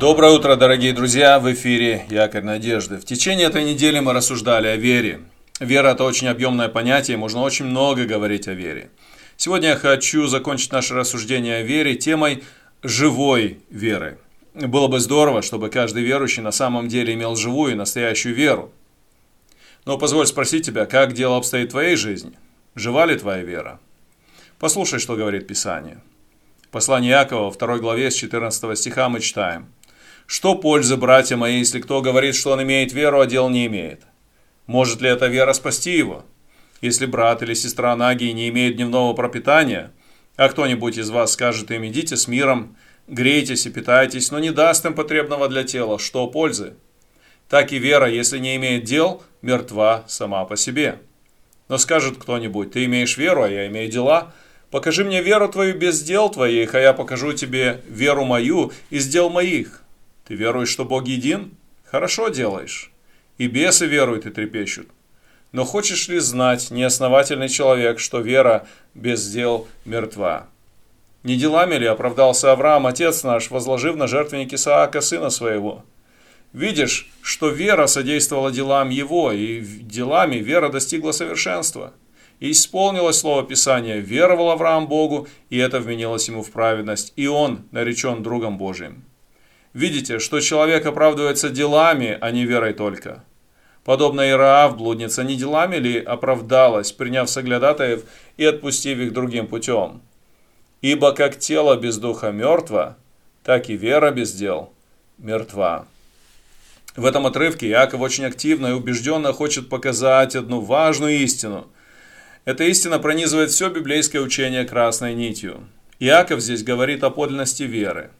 Доброе утро, дорогие друзья! В эфире Якорь Надежды. В течение этой недели мы рассуждали о вере. Вера – это очень объемное понятие, можно очень много говорить о вере. Сегодня я хочу закончить наше рассуждение о вере темой живой веры. Было бы здорово, чтобы каждый верующий на самом деле имел живую и настоящую веру. Но позволь спросить тебя, как дело обстоит в твоей жизни? Жива ли твоя вера? Послушай, что говорит Писание. Послание Якова, 2 главе с 14 стиха мы читаем. «Что пользы, братья мои, если кто говорит, что он имеет веру, а дел не имеет? Может ли эта вера спасти его? Если брат или сестра Нагии не имеют дневного пропитания, а кто-нибудь из вас скажет им, идите с миром, грейтесь и питайтесь, но не даст им потребного для тела, что пользы? Так и вера, если не имеет дел, мертва сама по себе. Но скажет кто-нибудь, ты имеешь веру, а я имею дела, покажи мне веру твою без дел твоих, а я покажу тебе веру мою из дел моих. Ты веруешь, что Бог един? Хорошо делаешь. И бесы веруют и трепещут. Но хочешь ли знать, неосновательный человек, что вера без дел мертва? Не делами ли оправдался Авраам, отец наш, возложив на жертвенник Исаака, сына своего? Видишь, что вера содействовала делам его, и делами вера достигла совершенства. И исполнилось слово Писания, веровал Авраам Богу, и это вменилось ему в праведность, и он наречен другом Божиим. Видите, что человек оправдывается делами, а не верой только. Подобно Ираав, блудница, не делами ли оправдалась, приняв соглядатаев и отпустив их другим путем? Ибо как тело без духа мертво, так и вера без дел мертва. В этом отрывке Иаков очень активно и убежденно хочет показать одну важную истину. Эта истина пронизывает все библейское учение красной нитью. Иаков здесь говорит о подлинности веры.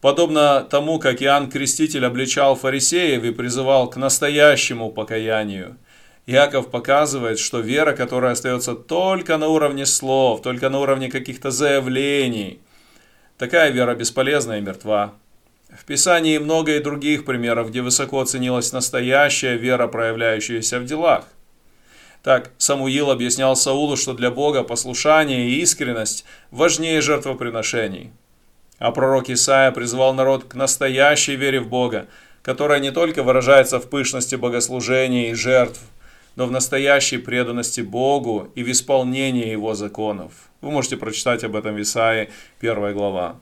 Подобно тому, как Иоанн Креститель обличал фарисеев и призывал к настоящему покаянию, Иаков показывает, что вера, которая остается только на уровне слов, только на уровне каких-то заявлений, такая вера бесполезна и мертва. В Писании много и других примеров, где высоко ценилась настоящая вера, проявляющаяся в делах. Так, Самуил объяснял Саулу, что для Бога послушание и искренность важнее жертвоприношений. А пророк Исаия призвал народ к настоящей вере в Бога, которая не только выражается в пышности богослужения и жертв, но в настоящей преданности Богу и в исполнении Его законов. Вы можете прочитать об этом в Исаии, 1 глава.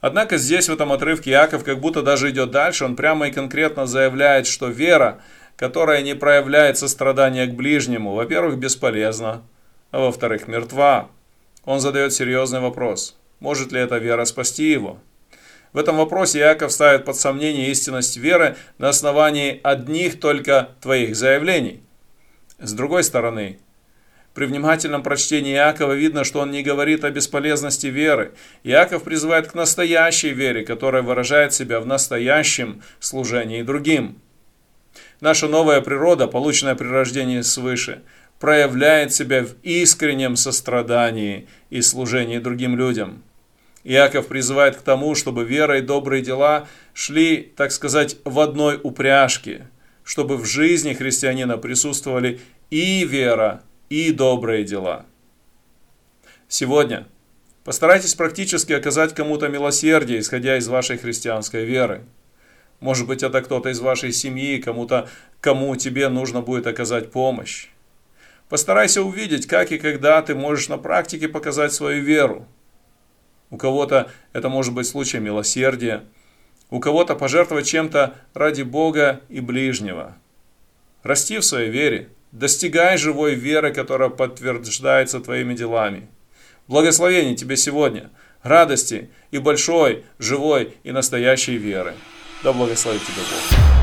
Однако здесь, в этом отрывке, Яков как будто даже идет дальше, он прямо и конкретно заявляет, что вера, которая не проявляет сострадания к ближнему, во-первых, бесполезна, а во-вторых, мертва. Он задает серьезный вопрос – может ли эта вера спасти его? В этом вопросе Иаков ставит под сомнение истинность веры на основании одних только твоих заявлений. С другой стороны, при внимательном прочтении Иакова видно, что он не говорит о бесполезности веры. Иаков призывает к настоящей вере, которая выражает себя в настоящем служении другим. Наша новая природа, полученная при рождении свыше, проявляет себя в искреннем сострадании и служении другим людям – Иаков призывает к тому, чтобы вера и добрые дела шли, так сказать, в одной упряжке, чтобы в жизни христианина присутствовали и вера, и добрые дела. Сегодня постарайтесь практически оказать кому-то милосердие, исходя из вашей христианской веры. Может быть, это кто-то из вашей семьи, кому-то, кому тебе нужно будет оказать помощь. Постарайся увидеть, как и когда ты можешь на практике показать свою веру – у кого-то это может быть случай милосердия, у кого-то пожертвовать чем-то ради Бога и ближнего. Расти в своей вере, достигай живой веры, которая подтверждается твоими делами. Благословений тебе сегодня, радости и большой, живой и настоящей веры. Да благословит тебя Бог.